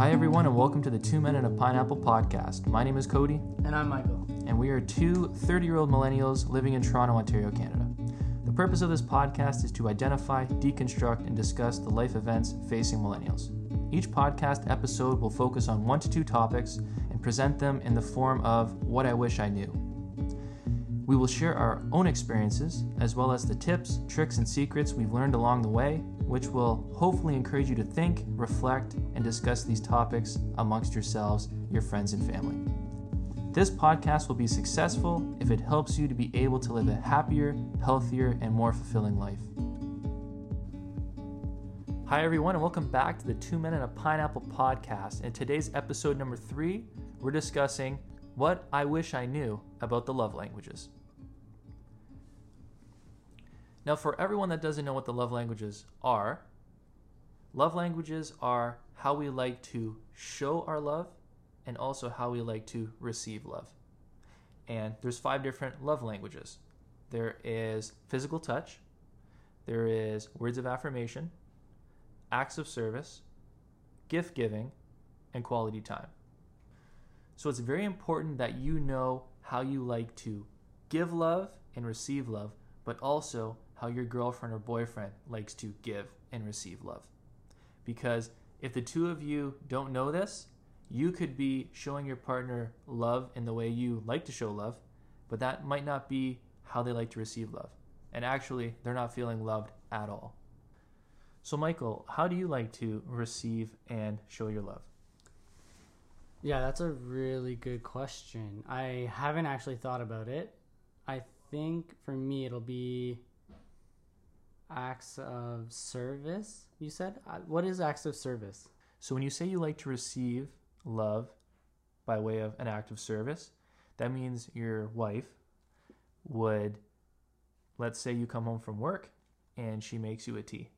Hi, everyone, and welcome to the Two Men and a Pineapple podcast. My name is Cody, And I'm Michael. and we are two 30 year old millennials living in Toronto, Ontario, Canada. The purpose of this podcast is to identify, deconstruct, and discuss the life events facing millennials. Each podcast episode will focus on one to two topics and present them in the form of what I wish I knew. We will share our own experiences as well as the tips, tricks, and secrets we've learned along the way, which will hopefully encourage you to think, reflect, and discuss these topics amongst yourselves, your friends, and family. This podcast will be successful if it helps you to be able to live a happier, healthier, and more fulfilling life. Hi, everyone, and welcome back to the Two Men and a Pineapple podcast. In today's episode number three, we're discussing what I wish I knew about the love languages. Now, for everyone that doesn't know what the love languages are, love languages are how we like to show our love and also how we like to receive love. And there's five different love languages. There is physical touch, there is words of affirmation, acts of service, gift giving, and quality time. So it's very important that you know how you like to give love and receive love, but also how your girlfriend or boyfriend likes to give and receive love. Because if the two of you don't know this, you could be showing your partner love in the way you like to show love, but that might not be how they like to receive love. And actually, they're not feeling loved at all. So, Michael, how do you like to receive and show your love? Yeah, that's a really good question. I haven't actually thought about it. I think for me it'll be acts of service. You said Uh, what is acts of service? So when you say you like to receive love by way of an act of service, that means your wife would let's say you come home from work and she makes you a tea.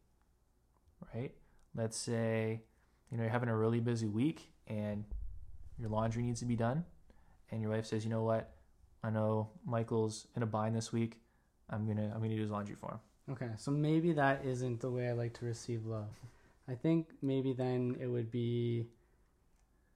Right? Let's say you know you're having a really busy week and your laundry needs to be done and your wife says, "You know what? I know Michael's in a bind this week. I'm to I'm to do his laundry for him." Okay, so maybe that isn't the way I like to receive love. I think maybe then it would be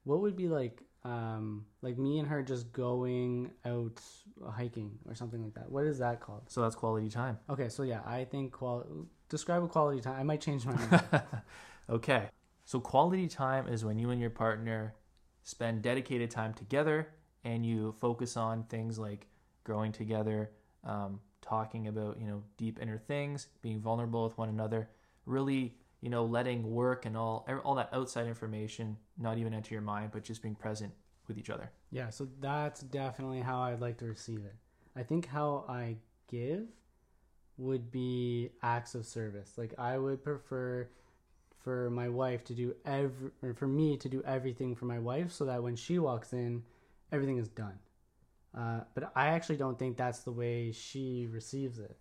what would be like um like me and her just going out hiking or something like that. What is that called? So that's quality time. Okay, so yeah, I think qual describe a quality time. I might change my mind. okay. So quality time is when you and your partner spend dedicated time together and you focus on things like growing together, um, talking about, you know, deep inner things, being vulnerable with one another, really, you know, letting work and all er, all that outside information not even enter your mind, but just being present with each other. Yeah, so that's definitely how I'd like to receive it. I think how I give would be acts of service. Like I would prefer for my wife to do every or for me to do everything for my wife so that when she walks in, everything is done. Uh, but I actually don't think that's the way she receives it.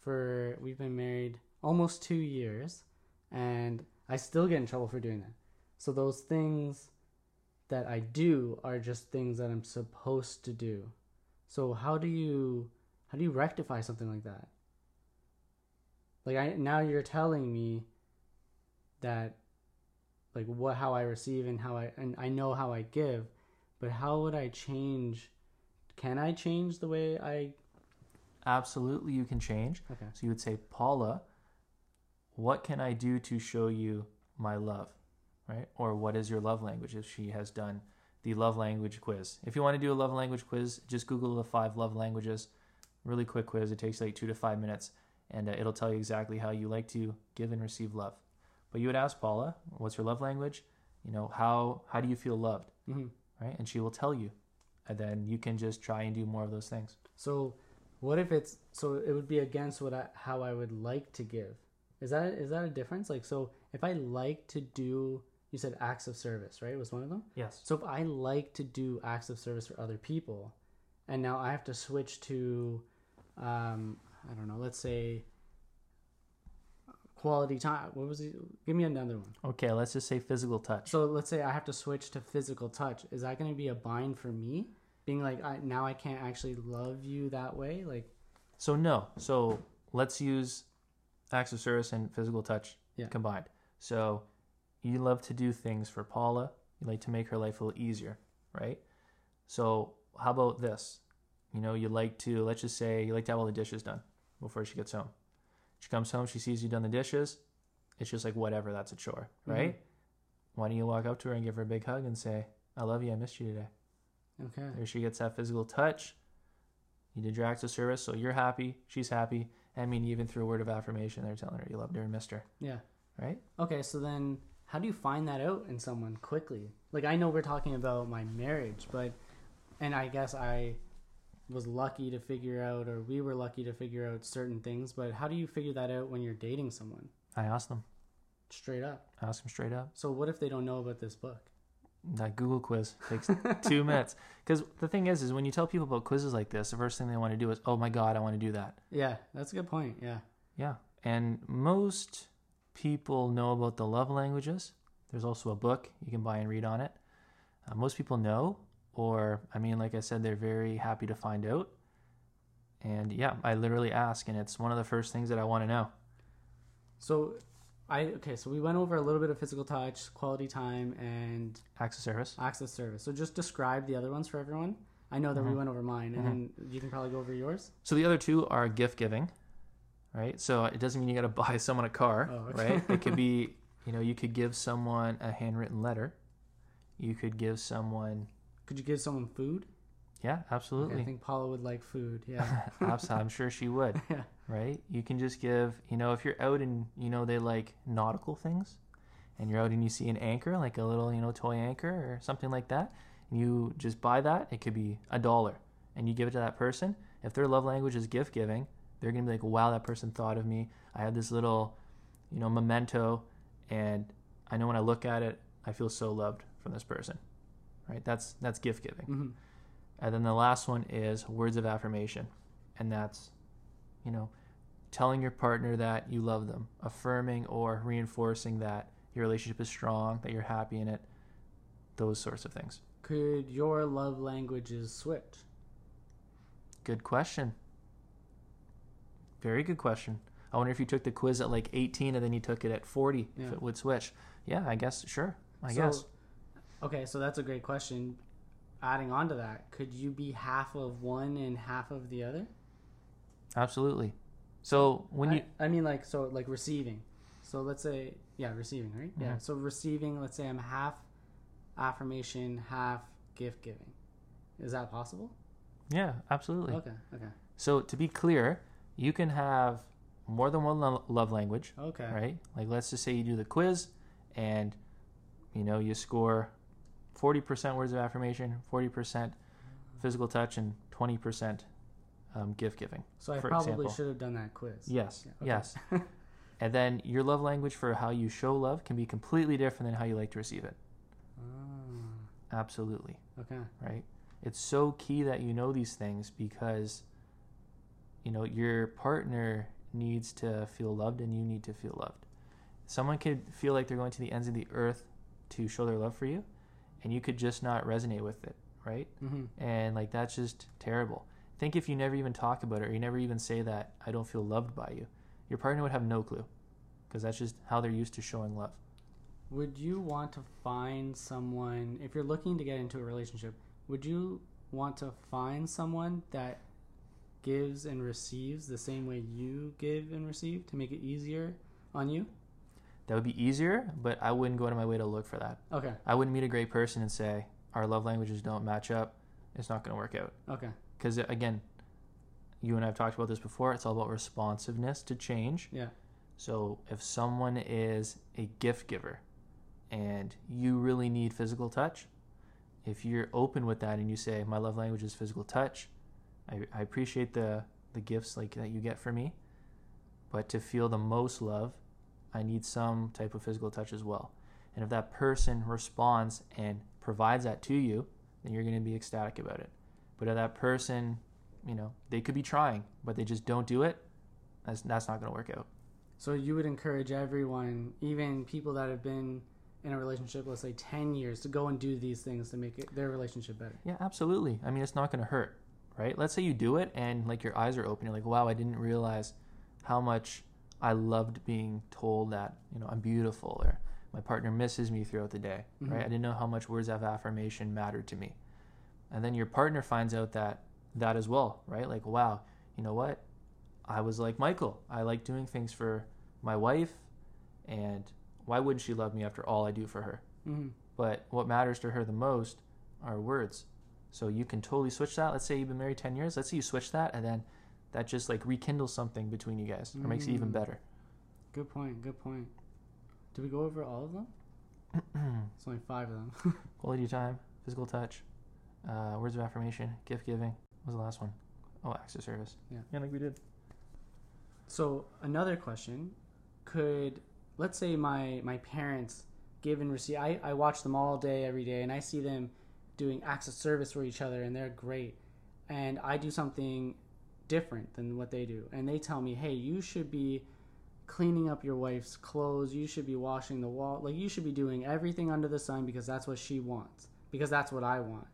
For we've been married almost two years, and I still get in trouble for doing that. So those things that I do are just things that I'm supposed to do. So how do you how do you rectify something like that? Like I now you're telling me that like what how I receive and how I and I know how I give, but how would I change can I change the way I Absolutely you can change. Okay. So you would say, Paula, what can I do to show you my love? Right? Or what is your love language if she has done the love language quiz. If you want to do a love language quiz, just Google the five love languages. Really quick quiz. It takes like two to five minutes and uh, it'll tell you exactly how you like to give and receive love. But you would ask Paula, what's your love language? You know, how, how do you feel loved? Mhm. Right? And she will tell you. And then you can just try and do more of those things. So what if it's so it would be against what I how I would like to give. Is that is that a difference? Like so if I like to do you said acts of service, right? Was one of them? Yes. So if I like to do acts of service for other people and now I have to switch to um I don't know, let's say quality time. What was it? Give me another one. Okay, let's just say physical touch. So let's say I have to switch to physical touch. Is that going to be a bind for me? Being like, I, now I can't actually love you that way. Like, So no. So let's use acts of service and physical touch Yeah. combined. So you love to do things for Paula. You like to make her life a little easier, right? So how about this? You know, you like to let's just say you like to have all the dishes done before she gets home. She comes home, she sees you done the dishes. It's just like whatever, that's a chore, mm-hmm. right? Why don't you walk up to her and give her a big hug and say, "I love you. I missed you today." Okay. There she gets that physical touch. You did your acts of service, so you're happy, she's happy. I mean, even through a word of affirmation, they're telling her you loved her and missed her, Yeah. right? Okay, so then how do you find that out in someone quickly? Like I know we're talking about my marriage, but and I guess I was lucky to figure out or we were lucky to figure out certain things, but how do you figure that out when you're dating someone? I asked them. Straight up. I asked them straight up. So what if they don't know about this book? That Google quiz takes two minutes. Because the thing is, is when you tell people about quizzes like this, the first thing they want to do is, "Oh my God, I want to do that." Yeah, that's a good point. Yeah. Yeah, and most people know about the love languages. There's also a book you can buy and read on it. Uh, most people know, or I mean, like I said, they're very happy to find out. And yeah, I literally ask, and it's one of the first things that I want to know. So I okay, so we went over a little bit of physical touch, quality time, and access service. access service. So just describe the other ones for everyone. I know that we Mhm. went over mine, and then you can probably go over yours. So the other two are gift giving, right? So it doesn't mean you got to buy someone a car, Oh, okay. right? It could be, you know, you could give someone a handwritten letter. You could give someone, Could you give someone food? yeah, Okay, absolutely. I think Paula would like food. Yeah. I'm sure she would, yeah. right? You can just give, you know, if you're out and, you know, they like nautical things and you're out and you see an anchor, like a little, you know, toy anchor or something like that, and you just buy that, it could be a dollar and you give it to that person. If their love language is gift giving, they're going to be like, wow, that person thought of me. I have this little, you know, memento and I know when I look at it, I feel so loved from this person, right? That's, that's gift giving. hmm And then the last one is words of affirmation. And that's, you know, telling your partner that you love them, affirming or reinforcing that your relationship is strong, that you're happy in it, those sorts of things. Could your love languages switch? Good question. Very good question. I wonder if you took the quiz at like 18 and then you took it at 40, Yeah. if it would switch. Yeah, I guess, sure. I So- guess. Okay, so that's a great question. Adding on to that, could you be half of one and half of the other? Absolutely. So when you, I, I mean, like, so, like receiving. So let's say, yeah, receiving, right? Yeah. Mhm. So receiving, let's say I'm half affirmation, half gift giving. Is that possible? yeah, absolutely. Okay, okay, So to be clear, you can have more than one lo- love language. okay. right? Like let's just say you do the quiz and you know you score 40% words of affirmation, 40% physical touch and 20% um, gift giving. So I probably example. should have done that quiz. Yes. Yeah, okay. Yes. and then your love language for how you show love can be completely different than how you like to receive it. Ah, Absolutely, okay. right? It's so key that you know these things because you know your partner needs to feel loved and you need to feel loved. Someone could feel like they're going to the ends of the earth to show their love for you and you could just not resonate with it, right? hmm And like that's just terrible. Think if you never even talk about it or you never even say that I don't feel loved by you. Your partner would have no clue because that's just how they're used to showing love. Would you want to find someone if you're looking to get into a relationship? Would you want to find someone that gives and receives the same way you give and receive to make it easier on you? That would be easier, but I wouldn't go out of my way to look for that. Okay. I wouldn't meet a great person and say our love languages don't match up. It's not going to work out. Okay. Because uh, again, you and I have talked about this before. It's all about responsiveness to change. Yeah. So if someone is a gift giver and you really need physical touch, if you're open with that and you say my love language is physical touch, I, I appreciate the the gifts like that you get for me, but to feel the most love, I need some type of physical touch as well. And if that person responds and provides that to you, then you're going to be ecstatic about it. But if that person, you know, they could be trying, but they just don't do it, that's that's not going to work out. So you would encourage everyone, even people that have been in a relationship, let's say 10 years, to go and do these things to make it, their relationship better. Yeah, absolutely. I mean, it's not going to hurt, right? Let's say you do it and like your eyes are open. You're like, wow, I didn't realize how much I loved being told that, you know, I'm beautiful or my partner misses me throughout the day, Mhm. right? I didn't know how much words of affirmation mattered to me. And then your partner finds out that that as well, right? Like, wow, you know what? I was like Michael. I like doing things for my wife, and why wouldn't she love me after all I do for her? Mm-hmm. But what matters to her the most are words. So you can totally switch that. Let's say you've been married 10 years. Let's say you switch that, and then that just like rekindles something between you guys or makes it even Mm. better. Good point. Good point. Did we go over all of them? It's only five of them. Quality time, physical touch, uh, words of affirmation, gift giving. What was the last one? Oh, acts of service. Yeah. Yeah, like we did. So another question: Could let's say my my parents give and receive? I I watch them all day, every day, and I see them doing acts of service for each other, and they're great. And I do something different than what they do, and they tell me, "Hey, you should be." cleaning up your wife's clothes you should be washing the wall like you should be doing everything under the sun because that's what she wants because that's what i want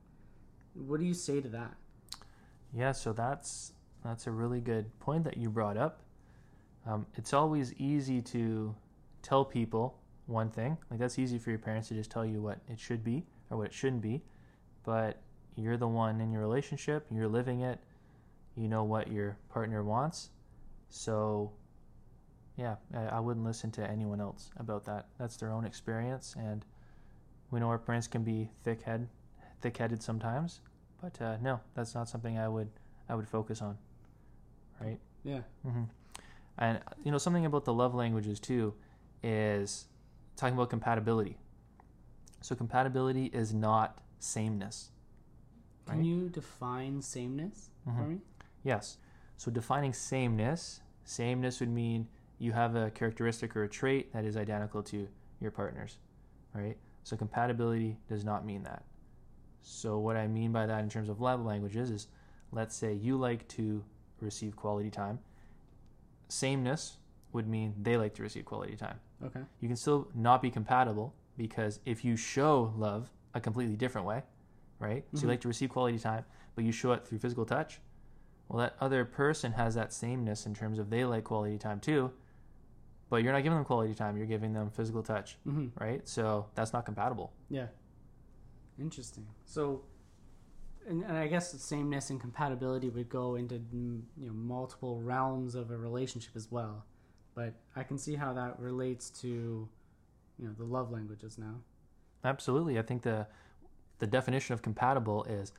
what do you say to that Yeah, so that's that's a really good point that you brought up. Um, it's always easy to tell people one thing. Like that's easy for your parents to just tell you what it should be or what it shouldn't be. But you're the one in your relationship. You're living it. You know what your partner wants. So, yeah, I, I wouldn't listen to anyone else about that. That's their own experience, and we know our parents can be thick-head, thick-headed sometimes. But uh, no, that's not something I would I would focus on. Right. yeah hmm And you know something about the love languages too is talking about compatibility. So compatibility is not sameness. can you define sameness for Mhm. me Yes. So defining sameness, sameness would mean you have a characteristic or a trait that is identical to your partner's, right? So compatibility does not mean that. So what I mean by that in terms of love languages is let's say you like to receive quality time. Sameness would mean they like to receive quality time. okay You can still not be compatible because if you show love a completely different way, right? So Mhm. you like to receive quality time, but you show it through physical touch. Well, that other person has that sameness in terms of they like quality time too, but you're not giving them quality time, you're giving them physical touch, mm-hmm. right? So that's not compatible. Yeah. Interesting. So, and, and I guess the sameness and compatibility would go into mm, you know multiple realms of a relationship as well, but I can see how that relates to you know the love languages now. Absolutely. I think the the definition of compatible is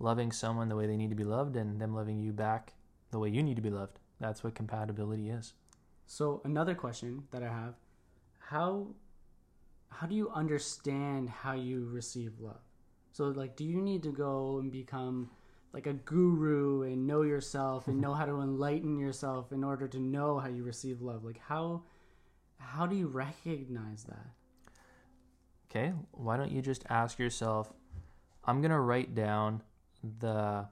loving someone the way they need to be loved and them loving you back the way you need to be loved. That's what compatibility is. So another question that I have, how how do you understand how you receive love? So like do you need to go and become like a guru and know yourself and know how to enlighten yourself in order to know how you receive love? Like how how do you recognize that? Okay, why don't you just ask yourself I'm going to write down the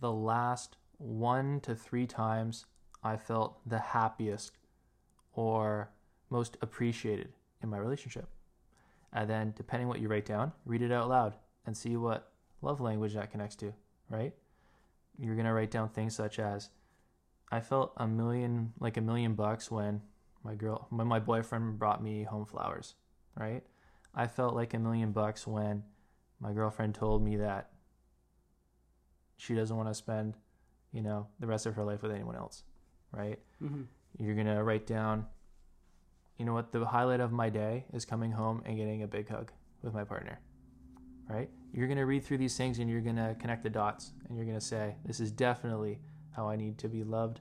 the last 1 to 3 times I felt the happiest or most appreciated in my relationship. And then depending what you write down, read it out loud and see what love language that connects to, right? You're going to write down things such as I felt a million like a million bucks when my girl when my boyfriend brought me home flowers, right? I felt like a million bucks when my girlfriend told me that she doesn't want to spend, you know, the rest of her life with anyone else, right? Mm-hmm. You're going to write down, you know what, the highlight of my day is coming home and getting a big hug with my partner, right? You're going to read through these things and you're going to connect the dots and you're going to say, this is definitely how I need to be loved.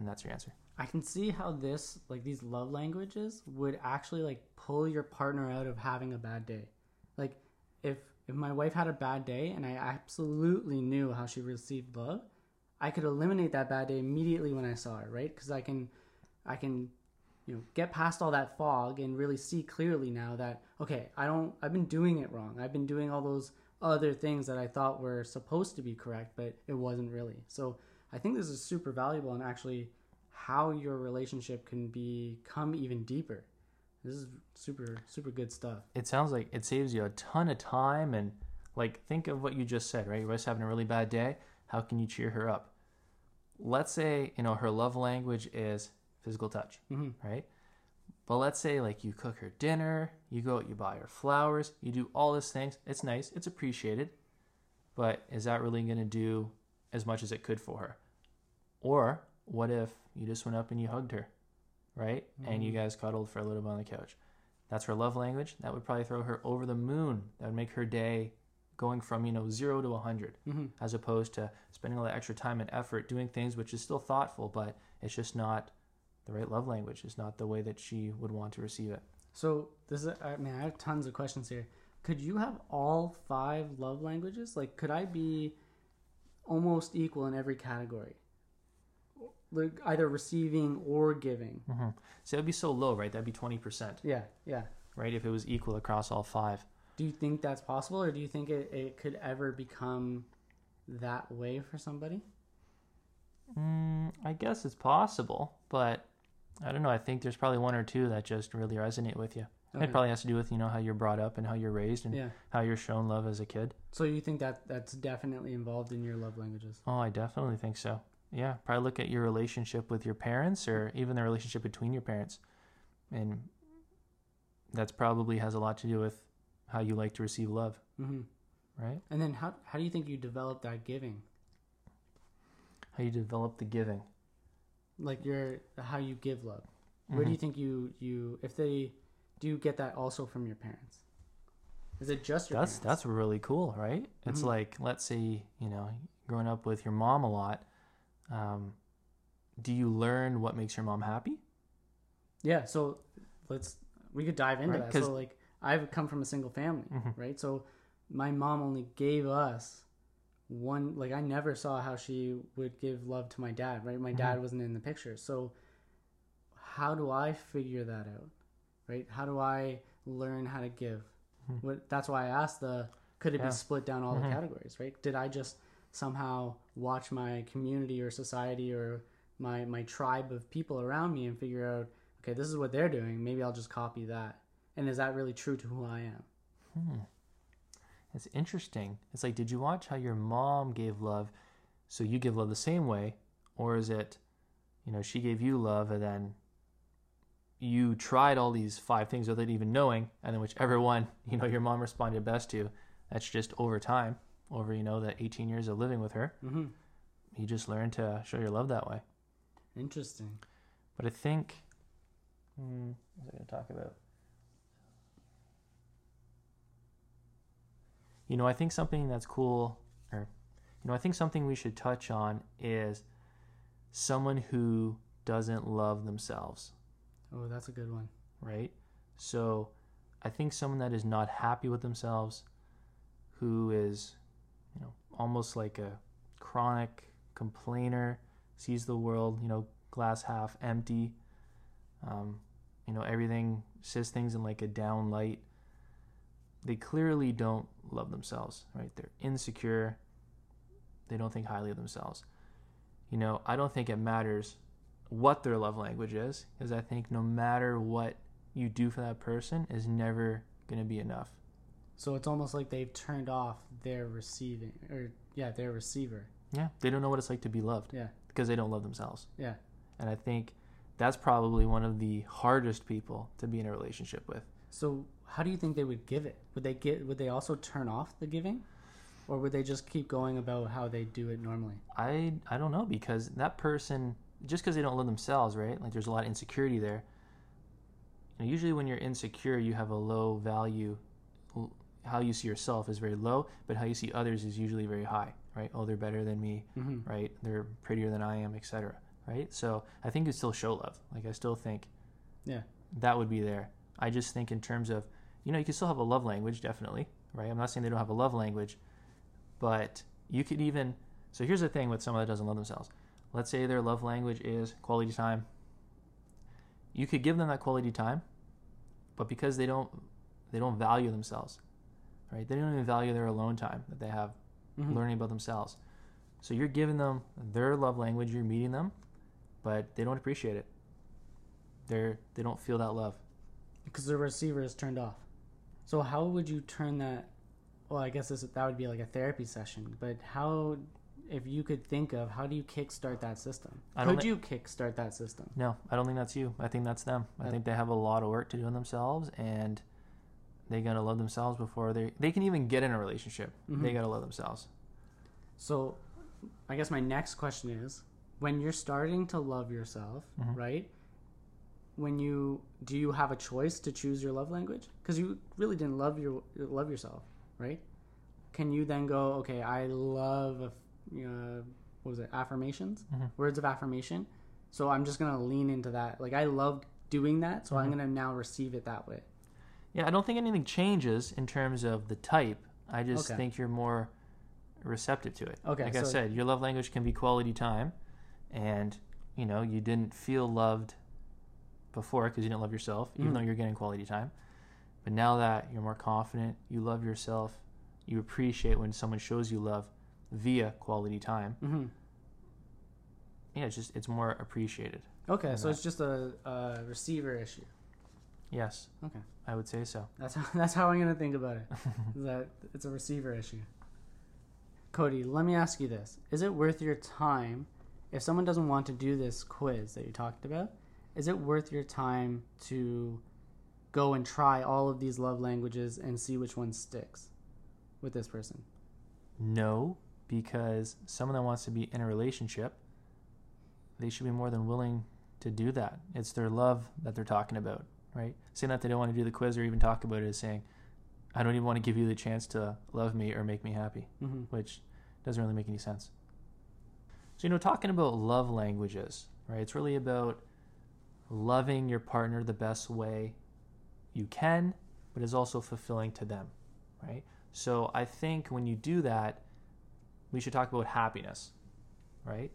And that's your answer. I can see how this like these love languages would actually like pull your partner out of having a bad day. Like if if my wife had a bad day and I absolutely knew how she received love, I could eliminate that bad day immediately when I saw her, right? Cuz I can I can you know get past all that fog and really see clearly now that okay, I don't I've been doing it wrong. I've been doing all those other things that I thought were supposed to be correct, but it wasn't really. So I think this is super valuable and actually how your relationship can become even deeper. This is super super good stuff. it sounds like it saves you a ton of time and like think of what you just said right your wife's having a really bad day how can you cheer her up let's say you know her love language is physical touch Mhm. right But let's say like you cook her dinner, you go out, you buy her flowers, you do all these things. It's nice, it's appreciated. But is that really going to do as much as it could for her? Or what if you just went up and you hugged her, right? And you guys cuddled for a little bit on the couch. That's her love language. That would probably throw her over the moon. That would make her day going from, you know, 0 to 100 Mhm. as opposed to spending all that extra time and effort doing things which is still thoughtful, but it's just not the right love language. It's not the way that she would want to receive it. So this is. I mean, I have tons of questions here. Could you have all five love languages? Like, could I be almost equal in every category? Either receiving or giving. Mm-hmm. So it would be so low, right? That'd be 20%, Yeah, yeah. right? If it was equal across all five. Do you think that's possible, or do you think it, it could ever become that way for somebody? Mm, I guess it's possible, but I don't know. I think there's probably one or two that just really resonate with you. Okay. It probably has to do with, you know, how you're brought up and how you're raised and Yeah. how you're shown love as a kid. So you think that that's definitely involved in your love languages? Oh, I definitely think so. Yeah, probably look at your relationship with your parents or even the relationship between your parents. And that's probably has a lot to do with how you like to receive love, hmm right? And then how how do you think you develop that giving? How you develop the giving. Like your how you give love. Where do you think you you if they do you get that also from your parents? Is it just your that's parents? that's really cool, right? It's Mhm. like let's say you know growing up with your mom a lot. Um, do you learn what makes your mom happy? Yeah, so let's we could dive into Right, that. So like I've come from a single family, Mhm. right? So my mom only gave us one like I never saw how she would give love to my dad, right? My dad wasn't in the picture. So how do I figure that out? Right? How do I learn how to give? Mhm. What that's why I asked the could it Yeah. be split down all the categories, right? Did I just somehow watch my community or society or my my tribe of people around me and figure out okay, this is what they're doing, maybe I'll just copy that. And is that really true to who I am? Hmm. It's interesting. It's like, did you watch how your mom gave love, so you give love the same way, or is it, you know, she gave you love and then you tried all these five things without even knowing, and then whichever one you know your mom responded best to, that's just over time, over you know the 18 years of living with her, Mm-hmm. you just learn to show your love that way. Interesting. But I think, hmm, what was I going to talk about? You know, I think something that's cool, or, you know, I think something we should touch on is someone who doesn't love themselves, Oh, that's a good one. right? So I think someone that is not happy with themselves, who is, you know, almost like a chronic complainer, sees the world, you know, glass half empty, um, you know, everything says things in like a down light. They clearly don't love themselves, right? They're insecure. They don't think highly of themselves. You know, I don't think it matters what their love language is, because I think no matter what you do for that person is never going to be enough. So it's almost like they've turned off their receiving or yeah, their receiver. Yeah, they don't know what it's like to be loved Yeah. because they don't love themselves. Yeah. And I think that's probably one of the hardest people to be in a relationship with. So how do you think they would give it? Would they get would they also turn off the giving? Or would they just keep going about how they do it normally? I I don't know because that person just because they don't love themselves, right? Like there's a lot of insecurity there. You know, usually when you're insecure, you have a low value. How you see yourself is very low, but how you see others is usually very high, right? Oh, they're better than me, Mm-hmm. right? They're prettier than I am, etc. Right? So I think you still show love. Like I still think Yeah. that would be there. I just think in terms of, you know, you can still have a love language, definitely, right? I'm not saying they don't have a love language, but you could even. So here's the thing with someone that doesn't love themselves. Let's say their love language is quality time. You could give them that quality time, but because they don't, they don't value themselves, right? They don't even value their alone time that they have Mhm. learning about themselves. So you're giving them their love language, you're meeting them, but they don't appreciate it. They're they don't feel that love. Because the receiver is turned off. So how would you turn that well, I guess this that would be like a therapy session, but how if you could think of how do you kickstart that system? Could thi- you kickstart that system? No, I don't think that's you. I think that's them. I think they have a lot of work to do on themselves, and they gotta love themselves before they they can even get in a relationship. They Mhm. gotta love themselves. So, I guess my next question is when you're starting to love yourself, Mhm. right? When you do you have a choice to choose your love language? Because you really didn't love your love yourself, right? Can you then go, okay, I love, uh, you know, what was it, affirmations, Mhm. words of affirmation. So I'm just gonna lean into that. Like I love doing that, so I'm Mhm. gonna now receive it that way. Yeah, I don't think anything changes in terms of the type. I just Okay. think you're more receptive to it. Okay, Like I said, your love language can be quality time, and you know you didn't feel loved before because you didn't love yourself, even Mhm. though you're getting quality time. But now that you're more confident, you love yourself, you appreciate when someone shows you love via quality time. Mm-hmm. Yeah, it's just it's more appreciated. Okay, so that- it's just a, a receiver issue. Yes. Okay. I would say so. That's how, that's how I'm gonna think about it. that it's a receiver issue. Cody, let me ask you this: Is it worth your time if someone doesn't want to do this quiz that you talked about? Is it worth your time to go and try all of these love languages and see which one sticks with this person? No, because someone that wants to be in a relationship, they should be more than willing to do that. It's their love that they're talking about, right? Saying that they don't want to do the quiz or even talk about it is saying, I don't even want to give you the chance to love me or make me happy, Mm-hmm. which doesn't really make any sense. So, you know, talking about love languages, right? It's really about loving your partner the best way you can, but is also fulfilling to them, right? So I think when you do that, we should talk about happiness, right?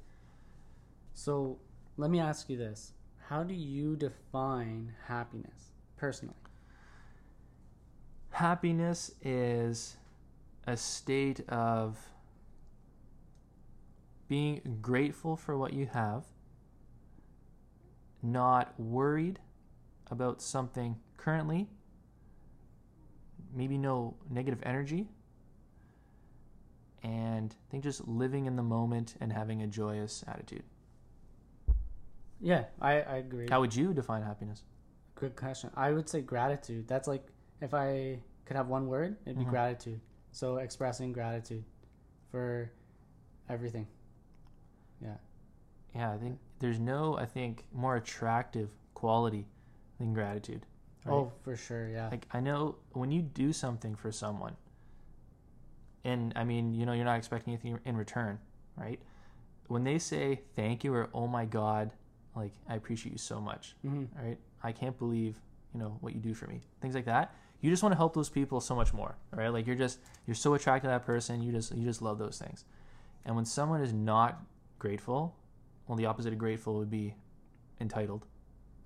So let me ask you this: How do you define happiness personally? Happiness is a state of being grateful for what you have, not worried about something currently, maybe no negative energy, and I think just living in the moment and having a joyous attitude. Yeah, I, I agree. How would you define happiness? Good question. I would say gratitude. That's like if I could have one word, it'd be Mhm. gratitude. So expressing gratitude for everything. Yeah. Yeah, I think there's no, I think, more attractive quality than gratitude. right? Oh, for sure. Yeah. Like, I know when you do something for someone, and I mean, you know, you're not expecting anything in return, right? When they say thank you or oh my God, like, I appreciate you so much, hmm right? I can't believe, you know, what you do for me. Things like that. You just want to help those people so much more, right? Like you're just you're so attracted to that person, you just you just love those things. And when someone is not grateful, well the opposite of grateful would be entitled.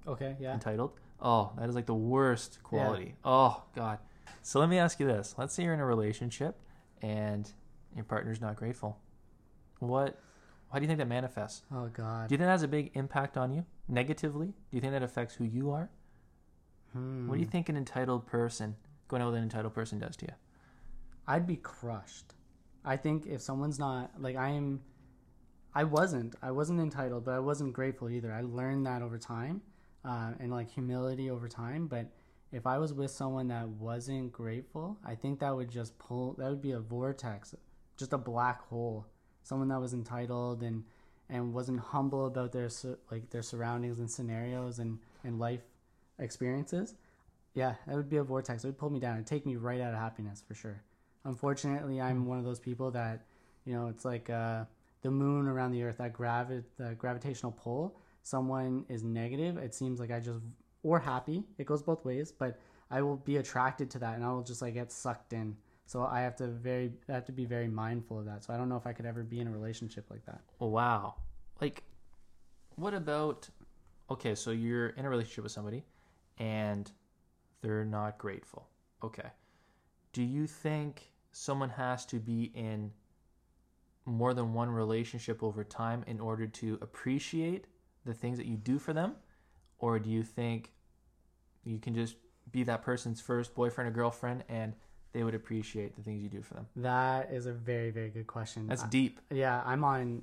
Okay. Yeah. Entitled. Oh, that is like the worst quality. Yeah. Oh god. So let me ask you this. Let's say you're in a relationship and your partner's not grateful. What how do you think that manifests? Oh God. Do you think that has a big impact on you negatively? Do you think that affects who you are? Hmm. What do you think an entitled person going out with an entitled person does to you? I'd be crushed. I think if someone's not like I'm, I wasn't. I wasn't entitled, but I wasn't grateful either. I learned that over time, uh, and like humility over time. But if I was with someone that wasn't grateful, I think that would just pull. That would be a vortex, just a black hole. Someone that was entitled and and wasn't humble about their like their surroundings and scenarios and and life experiences. Yeah, that would be a vortex. It would pull me down and take me right out of happiness for sure. Unfortunately, I'm one of those people that, you know, it's like uh, the moon around the earth, that gravi- the gravitational pull. Someone is negative, it seems like I just, or happy, it goes both ways, but I will be attracted to that and I will just like get sucked in. So I have to very, I have to be very mindful of that. So I don't know if I could ever be in a relationship like that. Oh, wow. Like, what about, okay, so you're in a relationship with somebody and they're not grateful. Okay. Do you think someone has to be in more than one relationship over time in order to appreciate the things that you do for them? Or do you think you can just be that person's first boyfriend or girlfriend and they would appreciate the things you do for them? That is a very very good question. That's I- deep. yeah, I'm on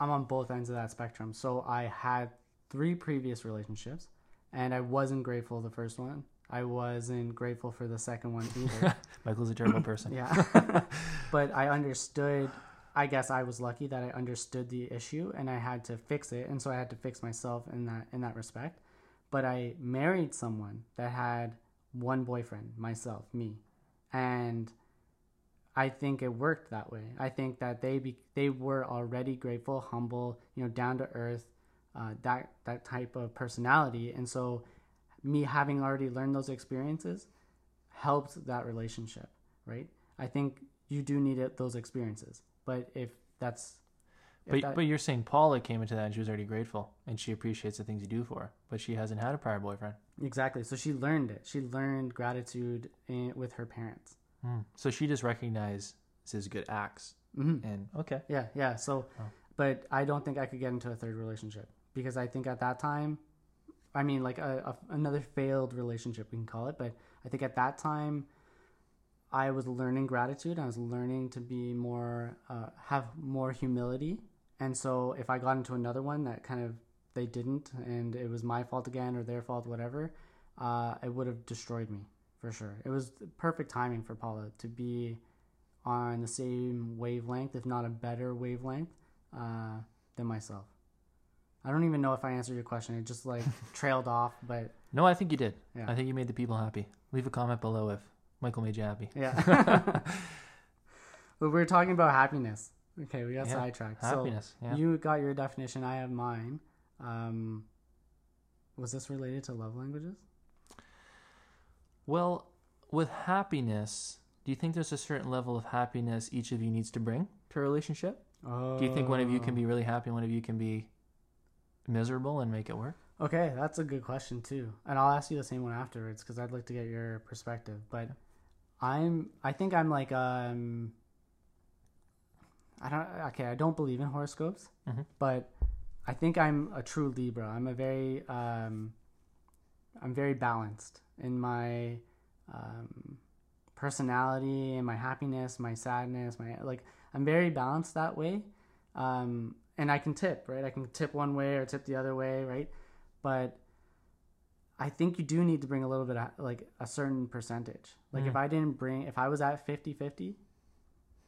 I'm on both ends of that spectrum. So I had three previous relationships and I wasn't grateful the first one. I wasn't grateful for the second one either. Michael's a terrible person. yeah. but I understood I guess I was lucky that I understood the issue and I had to fix it and so I had to fix myself in that in that respect. But I married someone that had one boyfriend, myself, me. And I think it worked that way. I think that they be, they were already grateful, humble, you know, down to earth, uh, that that type of personality, and so me having already learned those experiences helped that relationship, right? I think you do need it, those experiences, but if that's But, that- but you're saying Paula came into that and she was already grateful and she appreciates the things you do for her, but she hasn't had a prior boyfriend. exactly, so she learned it. She learned gratitude in, with her parents. Mm. So she just recognizes good acts. hmm And okay. Yeah, yeah. So, Oh. but I don't think I could get into a third relationship because I think at that time, I mean, like a, a, another failed relationship, we can call it. But I think at that time, I was learning gratitude. I was learning to be more, uh, have more humility. And so, if I got into another one that kind of they didn't, and it was my fault again or their fault, whatever, uh, it would have destroyed me for sure. It was perfect timing for Paula to be on the same wavelength, if not a better wavelength, uh, than myself. I don't even know if I answered your question. It just like trailed off, but No, I think you did. Yeah. I think you made the people happy. Leave a comment below if Michael made you happy. yeah. but we were talking about happiness. Okay, we got Yeah, sidetracked. Happiness. So yeah. you got your definition. I have mine. Um, was this related to love languages? Well, with happiness, do you think there's a certain level of happiness each of you needs to bring to a relationship? Oh. Do you think one of you can be really happy, and one of you can be miserable and make it work? Okay, that's a good question too, and I'll ask you the same one afterwards because I'd like to get your perspective. But I'm, I think I'm like, um, I don't. Okay, I don't believe in horoscopes, Mhm. but I think I'm a true Libra. I'm a very, um, I'm very balanced in my um, personality and my happiness, my sadness, my like. I'm very balanced that way, um, and I can tip right. I can tip one way or tip the other way, right? But I think you do need to bring a little bit of like a certain percentage. Like if Mm. I didn't bring, if I was at 50 50,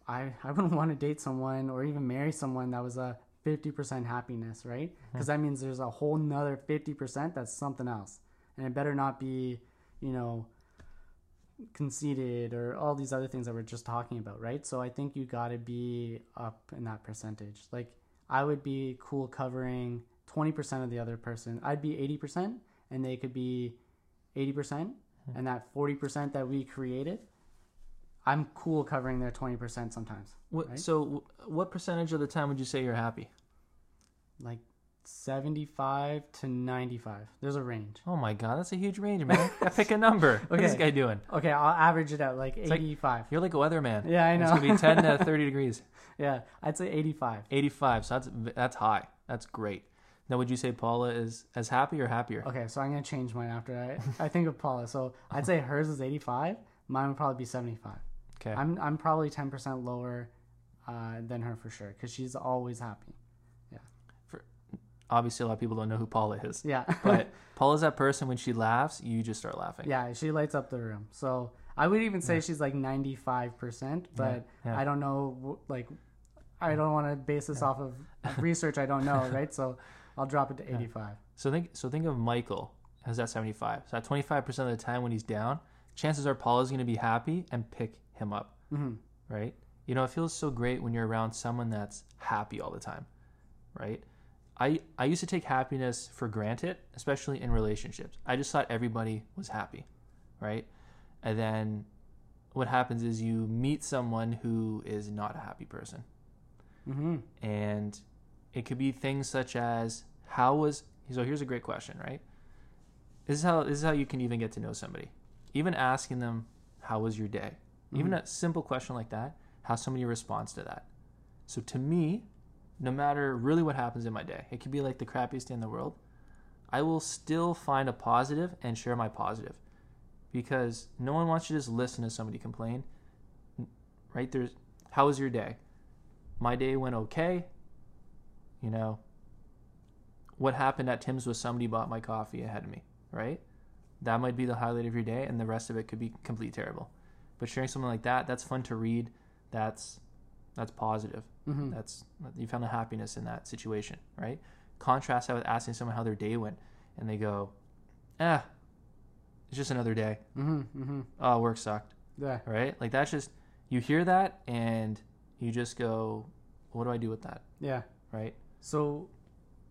I, I wouldn't want to date someone or even marry someone that was a 50% happiness, right? Hmm. Because that means there's a whole nother 50% that's something else. And it better not be, you know, conceited or all these other things that we're just talking about, right? So I think you got to be up in that percentage. Like I would be cool covering 20% of the other person. I'd be 80% and they could be 80% hmm. and that 40% that we created, I'm cool covering their 20% sometimes. What, Right. So, what percentage of the time would you say you're happy? Like 75 to 95. There's a range. Oh my god, that's a huge range, man. Gotta pick a number. What's this Okay. guy doing? Okay, I'll average it out like like- 85. You're like a weatherman. yeah, I know. It's gonna be 10 to 30 degrees. yeah, I'd say 85. 85. So that's that's high. That's great. Now, would you say Paula is as happy or happier? Okay, so I'm gonna change mine after I, I think of Paula. So I'd say hers is 85. Mine would probably be 75. Okay. I'm I'm probably 10% lower uh, than her for sure because she's always happy. Yeah. For, obviously, a lot of people don't know who Paula is, Yeah, but Paula's that person when she laughs, you just start laughing. yeah, she lights up the room. So I would even say Yeah. she's like 95%, but yeah. I don't know like I don't want to base this off of research I don't know, right? So I'll drop it to 85. So think so think of Michael as that 75. So at 25% of the time when he's down, chances are Paula's going to be happy and pick him up, hmm right? You know, it feels so great when you're around someone that's happy all the time, right? I I used to take happiness for granted, especially in relationships. I just thought everybody was happy, right? And then what happens is you meet someone who is not a happy person hmm and it could be things such as how was so here's a great question right this is how this is how you can even get to know somebody even asking them how was your day even mm-hmm. a simple question like that how somebody responds to that so to me no matter really what happens in my day it could be like the crappiest day in the world i will still find a positive and share my positive because no one wants you to just listen to somebody complain. Right? There's how was your day? My day went okay. You know, what happened at Tim's was somebody bought my coffee ahead of me, right? That might be the highlight of your day, and the rest of it could be complete terrible. But sharing something like that, that's fun to read. That's that's positive. Mm-hmm. That's you found a happiness in that situation, right? Contrast that with asking someone how their day went, and they go, "Ah, it's just another day. Mm-hmm. Mm-hmm. Oh, work sucked." Yeah. Right? Like that's just you hear that and you just go, "What do I do with that?" Yeah. Right? So,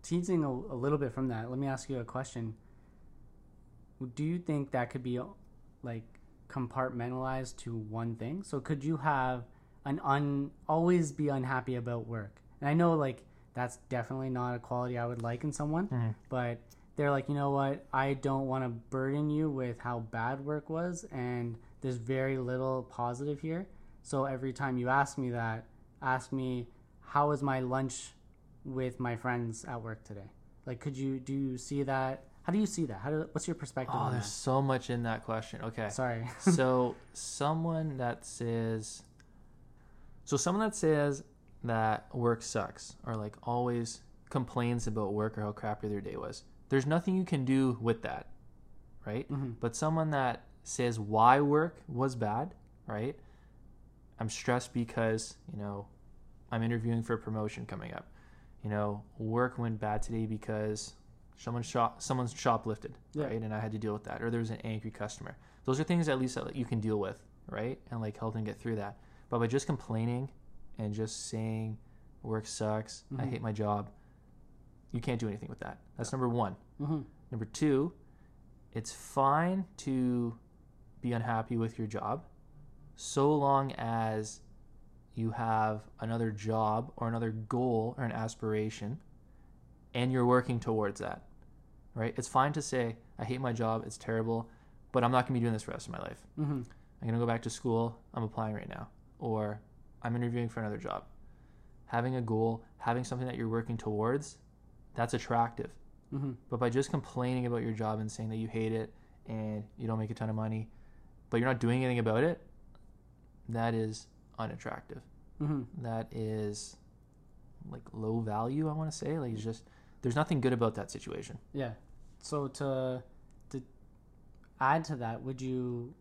teasing a, a little bit from that, let me ask you a question. Do you think that could be like compartmentalized to one thing? So, could you have an un always be unhappy about work? And I know like that's definitely not a quality I would like in someone, Mhm. but they're like, you know what? I don't want to burden you with how bad work was, and there's very little positive here. So every time you ask me that, ask me, how was my lunch with my friends at work today? Like, could you do you see that? How do you see that? How do, what's your perspective Oh, on there's that? so much in that question. Okay. Sorry. so someone that says so someone that says that work sucks or like always complains about work or how crappy their day was there's nothing you can do with that right Mhm. but someone that says why work was bad right i'm stressed because you know i'm interviewing for a promotion coming up you know work went bad today because someone shop someone's shoplifted Yeah. right? And i had to deal with that. Or there was an angry customer. Those are things at least that you can deal with right? And like help them get through that. But by just complaining and just saying work sucks i Mhm. hate my job you can't do anything with that. That's number one. Hmm number two it's fine to be unhappy with your job so long as you have another job or another goal or an aspiration and you're working towards that right it's fine to say i hate my job it's terrible but i'm not going to be doing this for the rest of my life hmm I'm going to go back to school. I'm applying right now. Or I'm interviewing for another job. Having a goal, having something that you're working towards, that's attractive. hmm But by just complaining about your job and saying that you hate it and you don't make a ton of money, but you're not doing anything about it, that is unattractive. hmm That is like low value, I want to say. Like it's just there's nothing good about that situation. Yeah. So to to add to that, would you,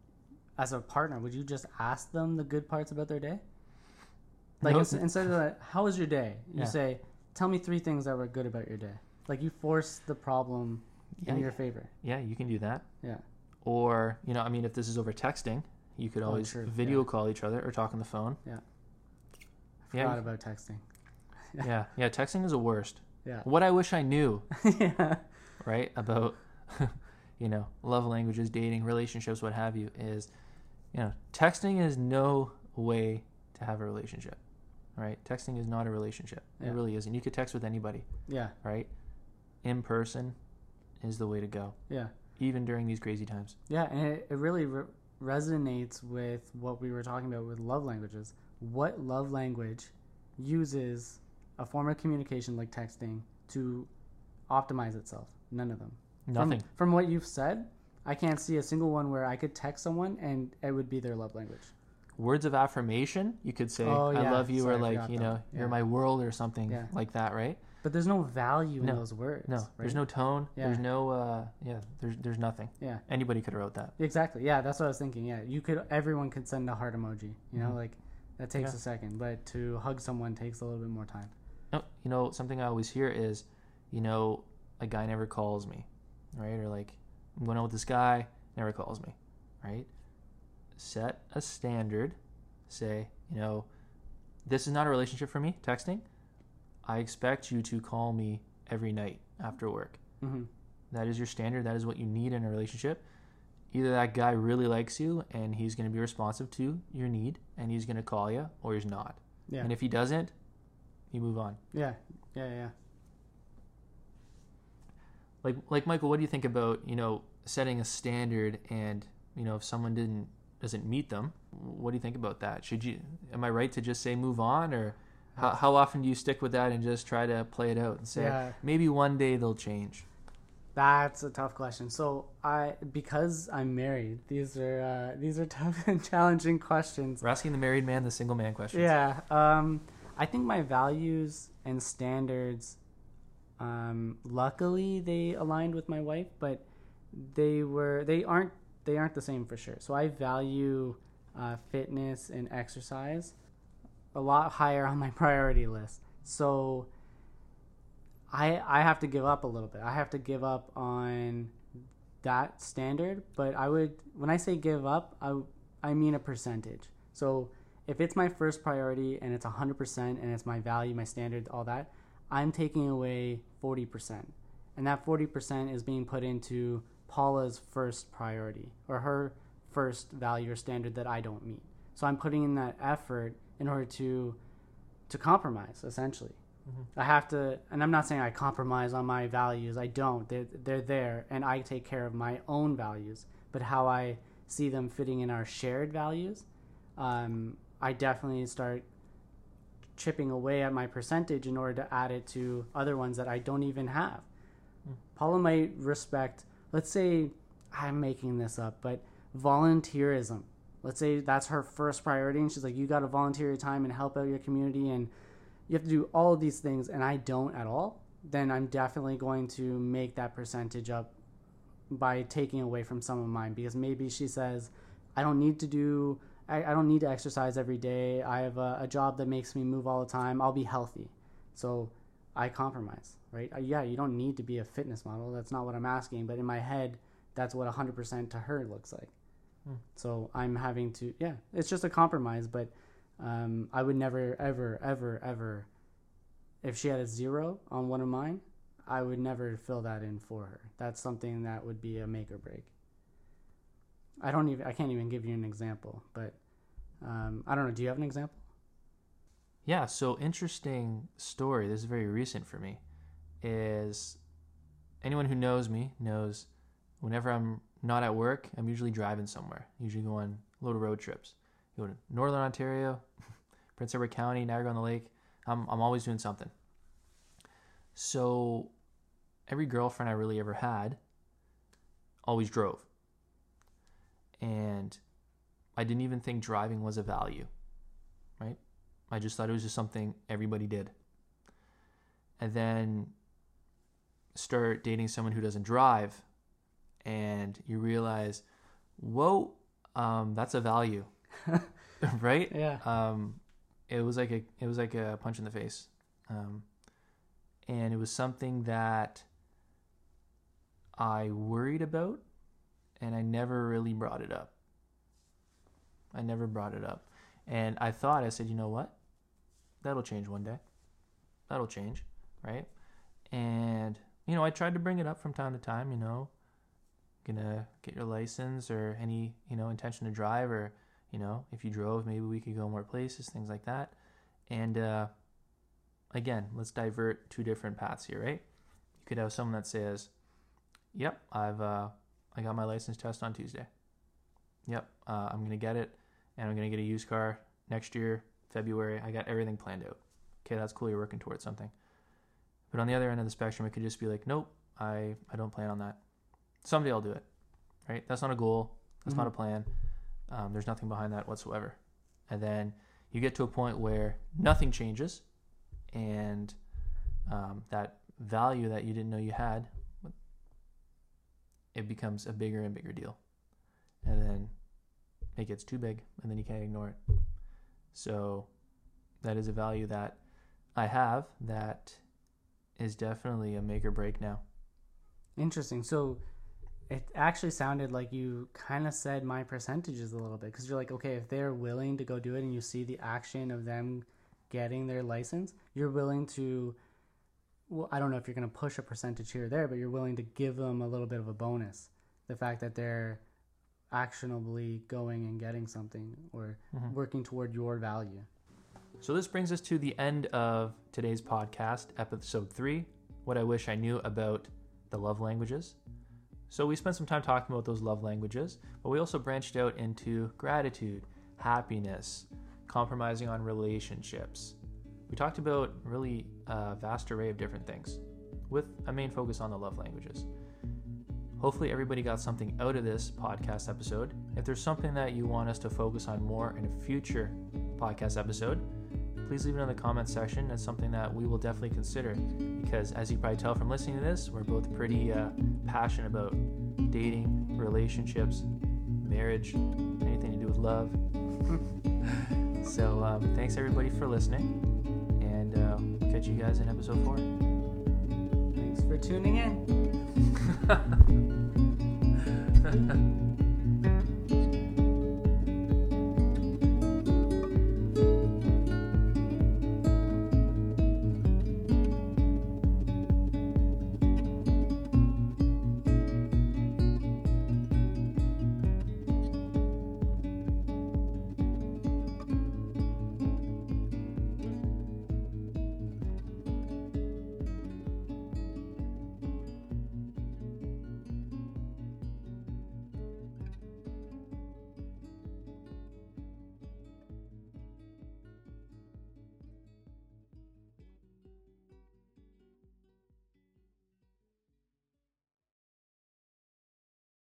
as a partner, would you just ask them the good parts about their day? Like No. instead of that, how was your day? You Yeah. say, tell me three things that were good about your day. Like you force the problem Yeah, in your favor. yeah, you can do that. Yeah. Or, you know, I mean, if this is over texting, you could Oh, always true, video yeah. call each other or talk on the phone. I Yeah, forgot you- about texting. yeah, yeah. Texting is the worst. Yeah. What I wish I knew, yeah. Right, about you know love languages, dating, relationships, what have you, is you know texting is no way to have a relationship, right? Texting is not a relationship. Yeah. It really isn't. You could text with anybody, Yeah. right? In person is the way to go, Yeah. even during these crazy times. Yeah, and it, it really re- resonates with what we were talking about with love languages. What love language uses a form of communication like texting to optimize itself? None of them. From- Nothing. From, what you've said, I can't see a single one where I could text someone and it would be their love language. Words of affirmation, you could say, Oh, "I love you," Sorry, or like, you know, "You're Yeah. my world," or something Yeah. like that, right? But there's no value No. in those words. No, right? there's no tone. There's no, uh, yeah, there's there's nothing. Yeah. Anybody could have wrote that. Exactly. Yeah, that's what I was thinking. Yeah, you could. Everyone could send a heart emoji. You know, Mhm. like that takes Yeah. a second, but to hug someone takes a little bit more time. No, you know, something I always hear is, you know, a guy never calls me, right? Or like, I'm going out with this guy, never calls me, right? Set a standard. Say, you know, this is not a relationship for me, texting. I expect you to call me every night after work. hmm That is your standard. That is what you need in a relationship. Either that guy really likes you and he's going to be responsive to your need and he's going to call you, or he's not. Yeah. And if he doesn't, you move on. Yeah. Yeah. Yeah. Like, like Michael, what do you think about you know setting a standard and you know if someone didn't doesn't meet them, what do you think about that? Should you am I right to just say move on or how, how often do you stick with that and just try to play it out and say Yeah. maybe one day they'll change? That's a tough question. So I because I'm married, these are uh, these are tough and challenging questions. We're asking the married man the single man questions. Yeah. Um, I think my values and standards, um, luckily they aligned with my wife, but they were they aren't they aren't the same for sure. So I value uh, fitness and exercise a lot higher on my priority list. So I I have to give up a little bit. I have to give up on that standard, but I would when I say give up, I I mean a percentage. So if it's my first priority and it's 100% and it's my value, my standard, all that, I'm taking away 40%. And that 40% is being put into Paula's first priority or her first value or standard that I don't meet. So I'm putting in that effort in order to to compromise essentially. I have to, and I'm not saying I compromise on my values. I don't. They're, they're there, and I take care of my own values. But how I see them fitting in our shared values, um, I definitely start chipping away at my percentage in order to add it to other ones that I don't even have. Hmm. Paula might respect, let's say, I'm making this up, but volunteerism. Let's say that's her first priority, and she's like, you got to volunteer your time and help out your community and you have to do all of these things and I don't at all, then I'm definitely going to make that percentage up by taking away from some of mine because maybe she says, I don't need to do, I, I don't need to exercise every day. I have a, a job that makes me move all the time. I'll be healthy. So I compromise, right? Uh, yeah, you don't need to be a fitness model. That's not what I'm asking. But in my head, that's what 100% to her looks like. Hmm. So I'm having to, yeah, it's just a compromise, but um, I would never, ever, ever, ever, if she had a zero on one of mine, I would never fill that in for her. That's something that would be a make or break. I don't even, I can't even give you an example, but um, I don't know. Do you have an example? Yeah, so interesting story. This is very recent for me. Is anyone who knows me knows whenever I'm not at work, I'm usually driving somewhere. Usually go on little road trips. Go to Northern Ontario, Prince Edward County, Niagara on the Lake. I'm I'm always doing something. So every girlfriend I really ever had always drove. And I didn't even think driving was a value. Right? I just thought it was just something everybody did. And then start dating someone who doesn't drive and you realize, whoa, um, that's a value. right? Yeah. Um, it was like a it was like a punch in the face, um, and it was something that I worried about, and I never really brought it up. I never brought it up, and I thought I said, you know what, that'll change one day. That'll change, right? And you know, I tried to bring it up from time to time. You know, gonna get your license or any you know intention to drive or you know if you drove maybe we could go more places things like that and uh, again let's divert two different paths here right you could have someone that says yep i've uh, i got my license test on tuesday. Yep uh, i'm gonna get it and i'm gonna get a used car next year february. I got everything planned out. Okay that's cool you're working towards something. But on the other end of the spectrum it could just be like nope i i don't plan on that. Someday i'll do it right? That's not a goal. That's not a plan. Um, there's nothing behind that whatsoever. And then you get to a point where nothing changes, and um, that value that you didn't know you had, it becomes a bigger and bigger deal. And then it gets too big, and then you can't ignore it. So that is a value that I have that is definitely a make or break now. Interesting. So it actually sounded like you kind of said my percentages a little bit because you're like, okay, if they're willing to go do it and you see the action of them getting their license, you're willing to. Well, I don't know if you're going to push a percentage here or there, but you're willing to give them a little bit of a bonus. The fact that they're actionably going and getting something or mm-hmm. working toward your value. So this brings us to the end of today's podcast, episode three. What I wish I knew about the love languages. So we spent some time talking about those love languages, but we also branched out into gratitude, happiness, compromising on relationships. We talked about really a vast array of different things with a main focus on the love languages. Hopefully, everybody got something out of this podcast episode. If there's something that you want us to focus on more in a future podcast episode, please leave it in the comment section. It's something that we will definitely consider because, as you probably tell from listening to this, we're both pretty uh, passionate about dating, relationships, marriage, anything to do with love. so, um, thanks everybody for listening, uh, catch you guys in episode four. Thanks for tuning in.